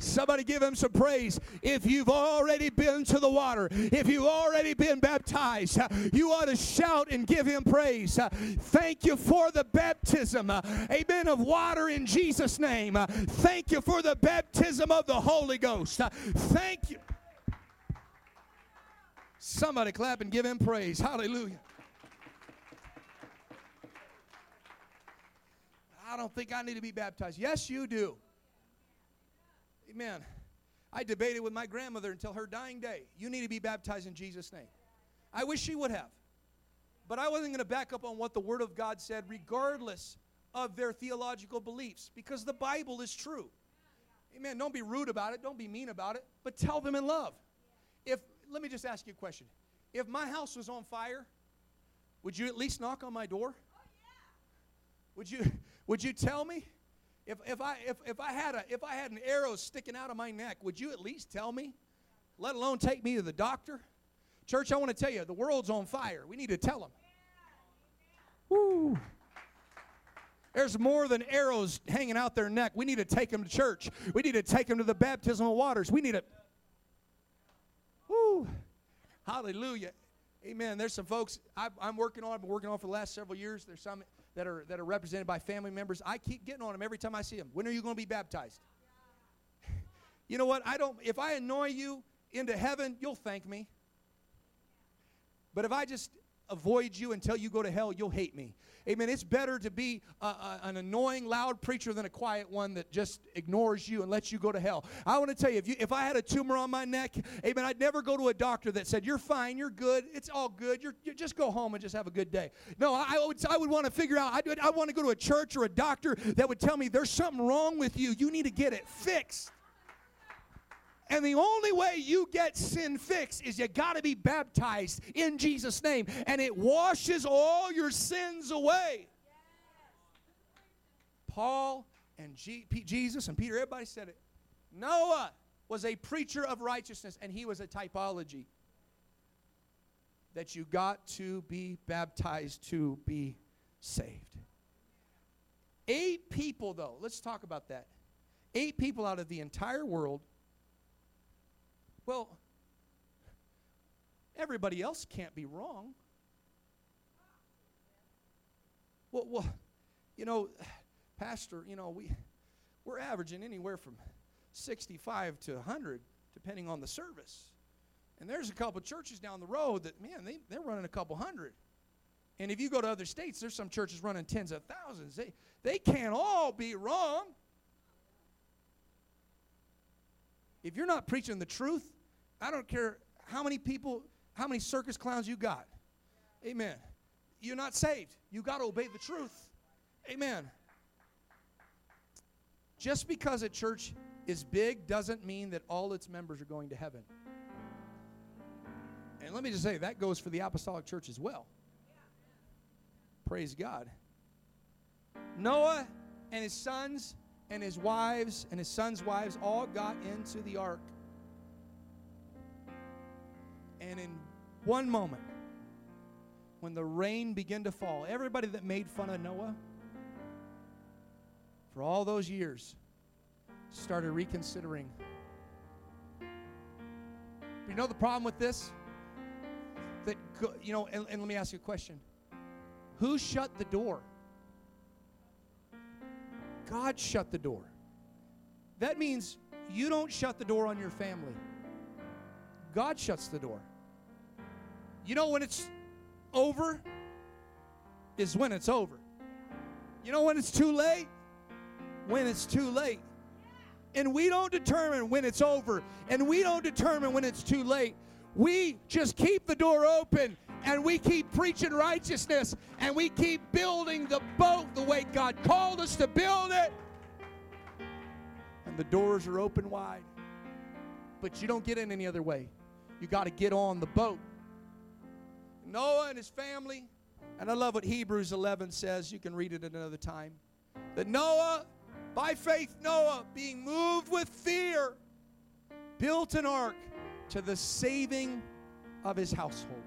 Somebody give him some praise. If you've already been to the water, if you've already been baptized, you ought to shout and give him praise. Thank you for the baptism, amen, of water in Jesus' name. Thank you for the baptism of the Holy Ghost. Thank you. Somebody clap and give him praise. Hallelujah. I don't think I need to be baptized. Yes, you do. Amen. I debated with my grandmother until her dying day. You need to be baptized in Jesus' name. I wish she would have. But I wasn't going to back up on what the Word of God said, regardless of their theological beliefs, because the Bible is true. Amen. Don't be rude about it. Don't be mean about it. But tell them in love. If let me just ask you a question. If my house was on fire, would you at least knock on my door? Oh, would you would you tell me? If, if, I, if, if, I had a, if I had an arrow sticking out of my neck, would you at least tell me? Let alone take me to the doctor? Church, I want to tell you, the world's on fire. We need to tell them. Woo. There's more than arrows hanging out their neck. We need to take them to church. We need to take them to the baptismal waters. We need to. Woo. Hallelujah. Amen. There's some folks I, am working on. I've been working on for the last several years. There's some that are that are represented by family members. I keep getting on them every time I see them. When are you going to be baptized? you know what? I don't. If I annoy you into heaven, you'll thank me. But if I just avoid you until you go to hell, you'll hate me. Amen. It's better to be a, a, an annoying, loud preacher than a quiet one that just ignores you and lets you go to hell. I want to tell you, if, you, if I had a tumor on my neck, amen, I'd never go to a doctor that said, You're fine, you're good, it's all good, you're, you just go home and just have a good day. No, I, I would, I would want to figure out, I'd, I want to go to a church or a doctor that would tell me, There's something wrong with you, you need to get it fixed. And the only way you get sin fixed is you got to be baptized in Jesus' name. And it washes all your sins away. Paul and G- P- Jesus and Peter, everybody said it. Noah was a preacher of righteousness, and he was a typology that you got to be baptized to be saved. Eight people, though, let's talk about that. Eight people out of the entire world well, everybody else can't be wrong. Well, well, you know, Pastor, you know, we, we're averaging anywhere from 65 to 100, depending on the service. And there's a couple churches down the road that, man, they, they're running a couple hundred. And if you go to other states, there's some churches running tens of thousands. They, they can't all be wrong. If you're not preaching the truth, I don't care how many people, how many circus clowns you got. Amen. You're not saved. You got to obey the truth. Amen. Just because a church is big doesn't mean that all its members are going to heaven. And let me just say, that goes for the apostolic church as well. Praise God. Noah and his sons and his wives and his sons' wives all got into the ark. And in one moment, when the rain began to fall, everybody that made fun of Noah for all those years started reconsidering. You know the problem with this? That, you know, and, and let me ask you a question. Who shut the door? God shut the door. That means you don't shut the door on your family. God shuts the door. You know when it's over is when it's over. You know when it's too late? When it's too late. And we don't determine when it's over, and we don't determine when it's too late. We just keep the door open and we keep preaching righteousness and we keep building the boat the way God called us to build it. And the doors are open wide. But you don't get in any other way. You got to get on the boat. Noah and his family, and I love what Hebrews 11 says. You can read it at another time. That Noah, by faith, Noah, being moved with fear, built an ark to the saving of his household.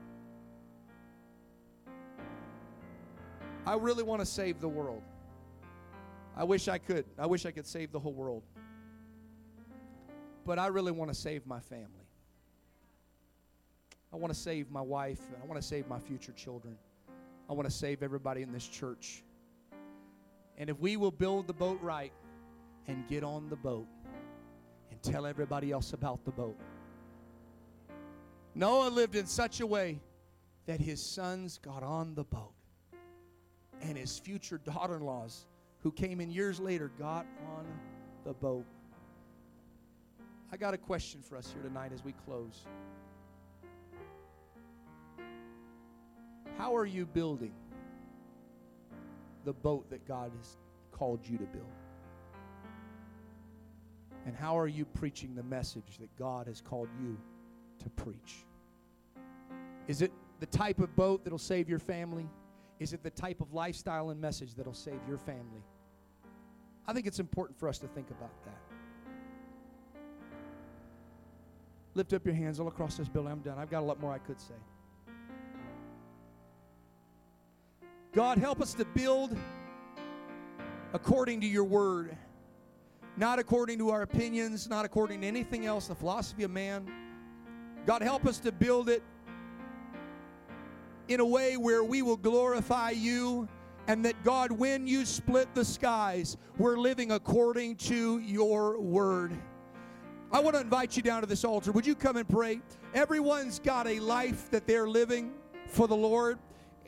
I really want to save the world. I wish I could. I wish I could save the whole world. But I really want to save my family. I want to save my wife. I want to save my future children. I want to save everybody in this church. And if we will build the boat right and get on the boat and tell everybody else about the boat. Noah lived in such a way that his sons got on the boat and his future daughter in laws who came in years later got on the boat. I got a question for us here tonight as we close. How are you building the boat that God has called you to build? And how are you preaching the message that God has called you to preach? Is it the type of boat that'll save your family? Is it the type of lifestyle and message that'll save your family? I think it's important for us to think about that. Lift up your hands all across this building. I'm done. I've got a lot more I could say. God, help us to build according to your word, not according to our opinions, not according to anything else, the philosophy of man. God, help us to build it in a way where we will glorify you and that God, when you split the skies, we're living according to your word. I want to invite you down to this altar. Would you come and pray? Everyone's got a life that they're living for the Lord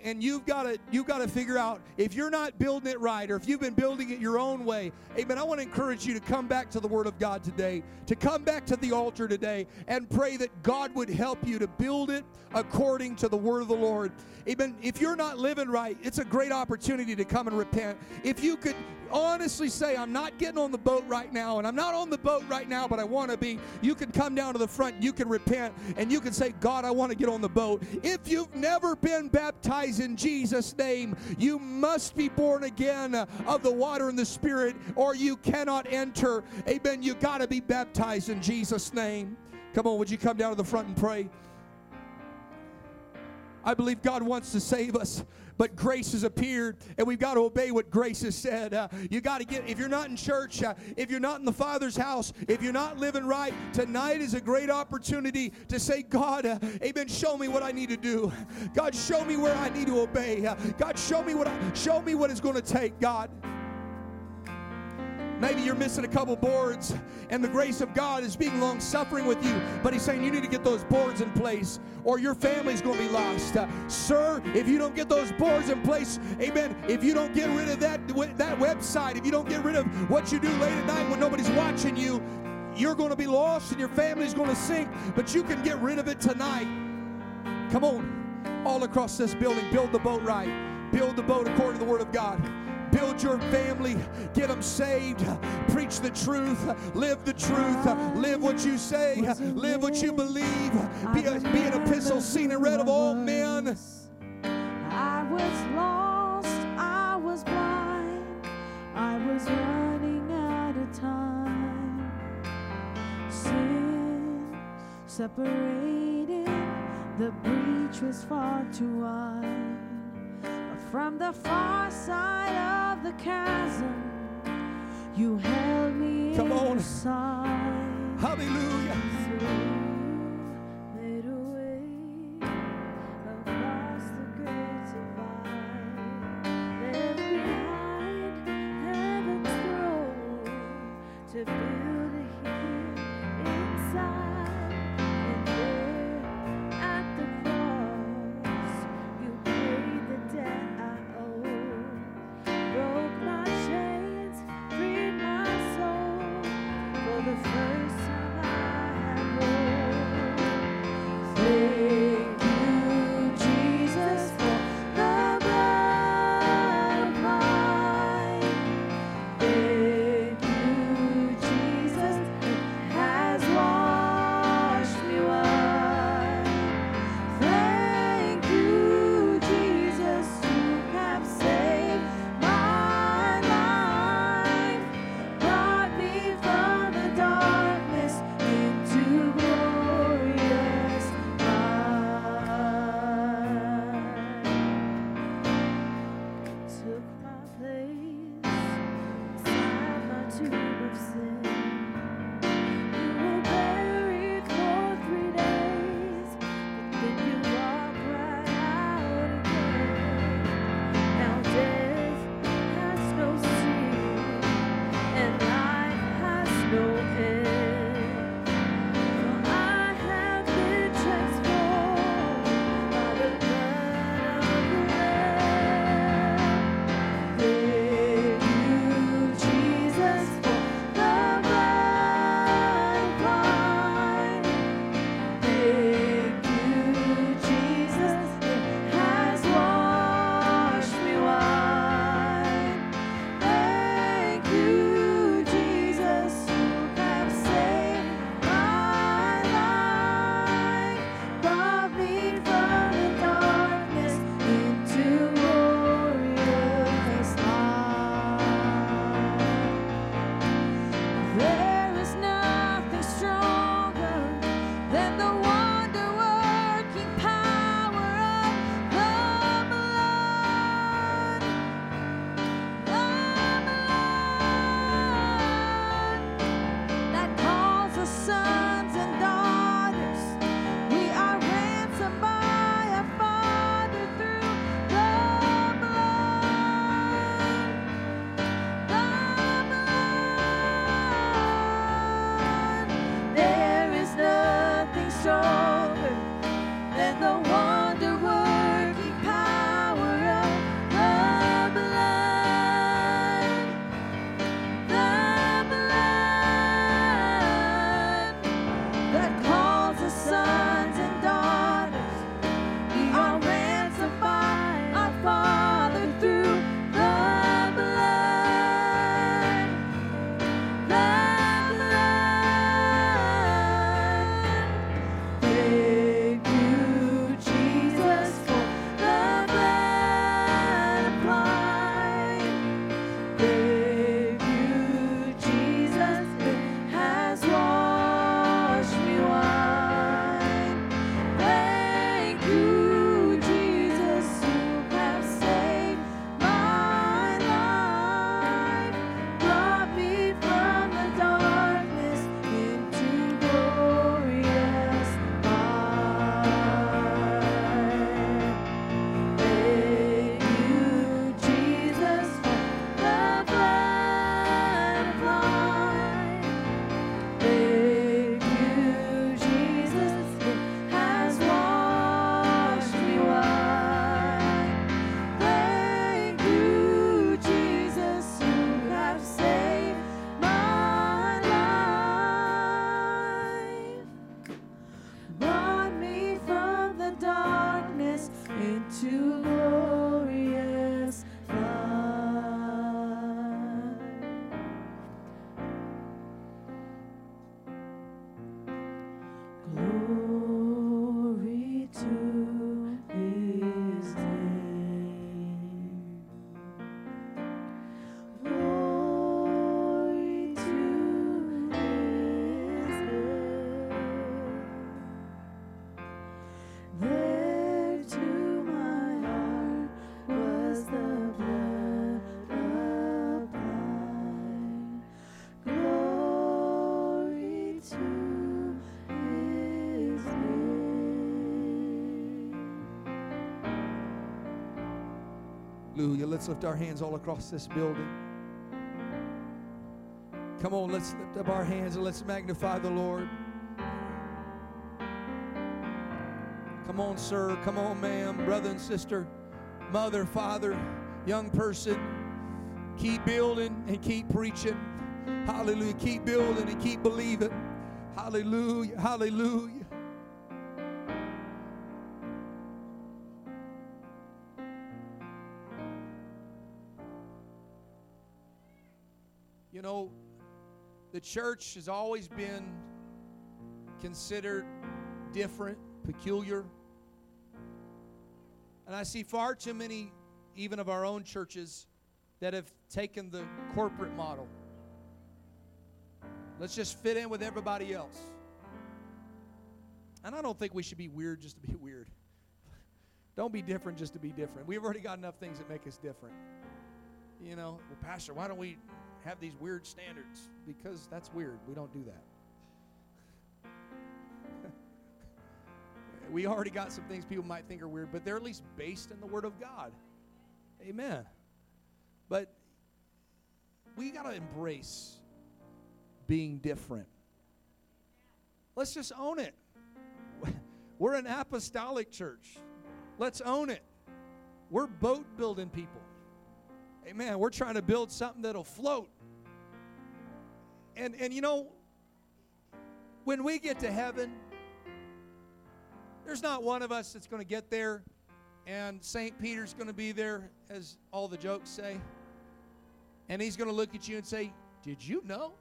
and you've got to you've got to figure out if you're not building it right or if you've been building it your own way amen i want to encourage you to come back to the word of god today to come back to the altar today and pray that god would help you to build it according to the word of the lord. Amen if you're not living right it's a great opportunity to come and repent. If you could honestly say, I'm not getting on the boat right now, and I'm not on the boat right now, but I want to be, you can come down to the front, you can repent, and you can say, God, I want to get on the boat. If you've never been baptized in Jesus' name, you must be born again of the water and the Spirit, or you cannot enter. Amen. You got to be baptized in Jesus' name. Come on, would you come down to the front and pray? I believe God wants to save us but grace has appeared, and we've got to obey what grace has said. Uh, you got to get, if you're not in church, uh, if you're not in the Father's house, if you're not living right, tonight is a great opportunity to say, God, uh, amen, show me what I need to do. God, show me where I need to obey. Uh, God, show me what I, show me what it's going to take, God. Maybe you're missing a couple boards and the grace of God is being long suffering with you, but He's saying you need to get those boards in place or your family's going to be lost. Uh, sir, if you don't get those boards in place, amen, if you don't get rid of that, that website, if you don't get rid of what you do late at night when nobody's watching you, you're going to be lost and your family's going to sink, but you can get rid of it tonight. Come on, all across this building, build the boat right. Build the boat according to the Word of God build your family, get them saved, preach the truth, live the truth, live what you say, live what you believe, be, a, be an epistle seen and read of all men. I was lost, I was blind, I was running out of time. Sin separated, the breach was far too wide. From the far side of the chasm, you held me Come on. inside. Hallelujah. Hallelujah. Let's lift our hands all across this building. Come on, let's lift up our hands and let's magnify the Lord. Come on, sir. Come on, ma'am, brother and sister, mother, father, young person. Keep building and keep preaching. Hallelujah. Keep building and keep believing. Hallelujah. Hallelujah. Church has always been considered different, peculiar. And I see far too many, even of our own churches, that have taken the corporate model. Let's just fit in with everybody else. And I don't think we should be weird just to be weird. Don't be different just to be different. We've already got enough things that make us different. You know, well, Pastor, why don't we have these weird standards? Because that's weird. We don't do that. we already got some things people might think are weird, but they're at least based in the Word of God. Amen. But we got to embrace being different. Let's just own it. We're an apostolic church. Let's own it. We're boat building people. Amen. We're trying to build something that'll float. And and you know, when we get to heaven, there's not one of us that's going to get there and St. Peter's going to be there as all the jokes say. And he's going to look at you and say, "Did you know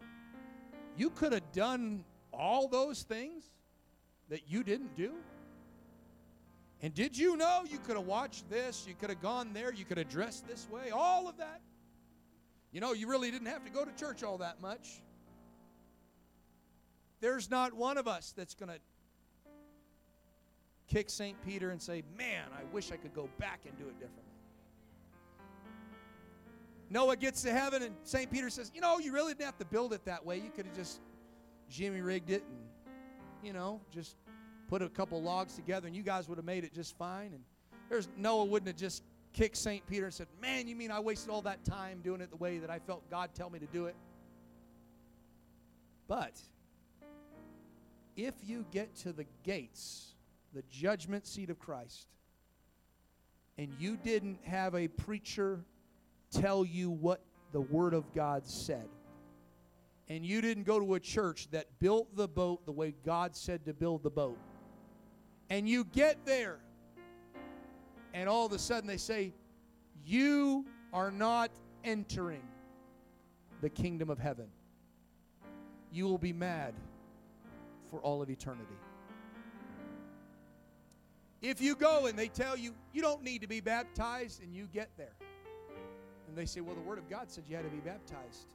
you could have done all those things that you didn't do?" And did you know you could have watched this? You could have gone there. You could have dressed this way. All of that. You know, you really didn't have to go to church all that much. There's not one of us that's going to kick St. Peter and say, Man, I wish I could go back and do it differently. Noah gets to heaven, and St. Peter says, You know, you really didn't have to build it that way. You could have just Jimmy rigged it and, you know, just put a couple logs together and you guys would have made it just fine. And there's Noah wouldn't have just kicked St. Peter and said, Man, you mean I wasted all that time doing it the way that I felt God tell me to do it? But if you get to the gates, the judgment seat of Christ, and you didn't have a preacher tell you what the Word of God said, and you didn't go to a church that built the boat the way God said to build the boat, and you get there, and all of a sudden they say, You are not entering the kingdom of heaven. You will be mad for all of eternity. If you go and they tell you, you don't need to be baptized, and you get there, and they say, Well, the Word of God said you had to be baptized,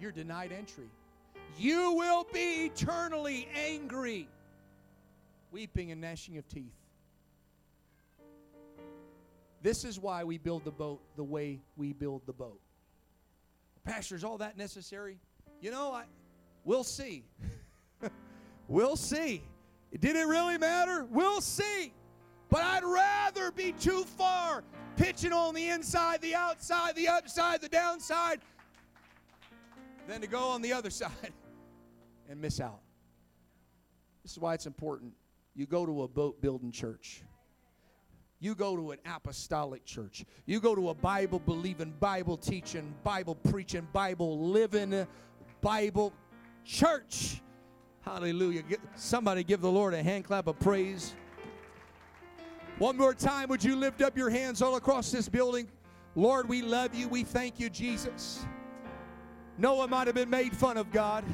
you're denied entry. You will be eternally angry weeping and gnashing of teeth. This is why we build the boat the way we build the boat. Pastor, is all that necessary? You know, I, we'll see. we'll see. Did it really matter? We'll see. But I'd rather be too far pitching on the inside, the outside, the upside, the downside than to go on the other side and miss out. This is why it's important you go to a boat building church. You go to an apostolic church. You go to a Bible believing, Bible teaching, Bible preaching, Bible living, Bible church. Hallelujah. Somebody give the Lord a hand clap of praise. One more time, would you lift up your hands all across this building? Lord, we love you. We thank you, Jesus. Noah might have been made fun of, God,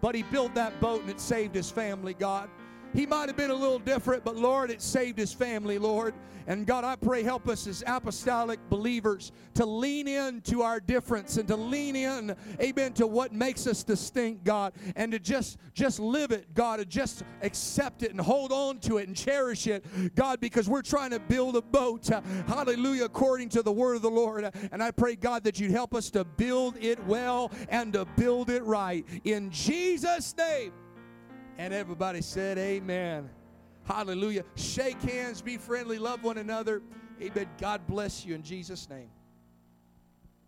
but he built that boat and it saved his family, God. He might have been a little different, but Lord, it saved his family, Lord. And God, I pray, help us as apostolic believers to lean in to our difference and to lean in, amen, to what makes us distinct, God, and to just just live it, God, to just accept it and hold on to it and cherish it, God, because we're trying to build a boat, uh, hallelujah, according to the word of the Lord. And I pray, God, that you'd help us to build it well and to build it right. In Jesus' name. And everybody said, Amen. Hallelujah. Shake hands, be friendly, love one another. Amen. God bless you in Jesus' name.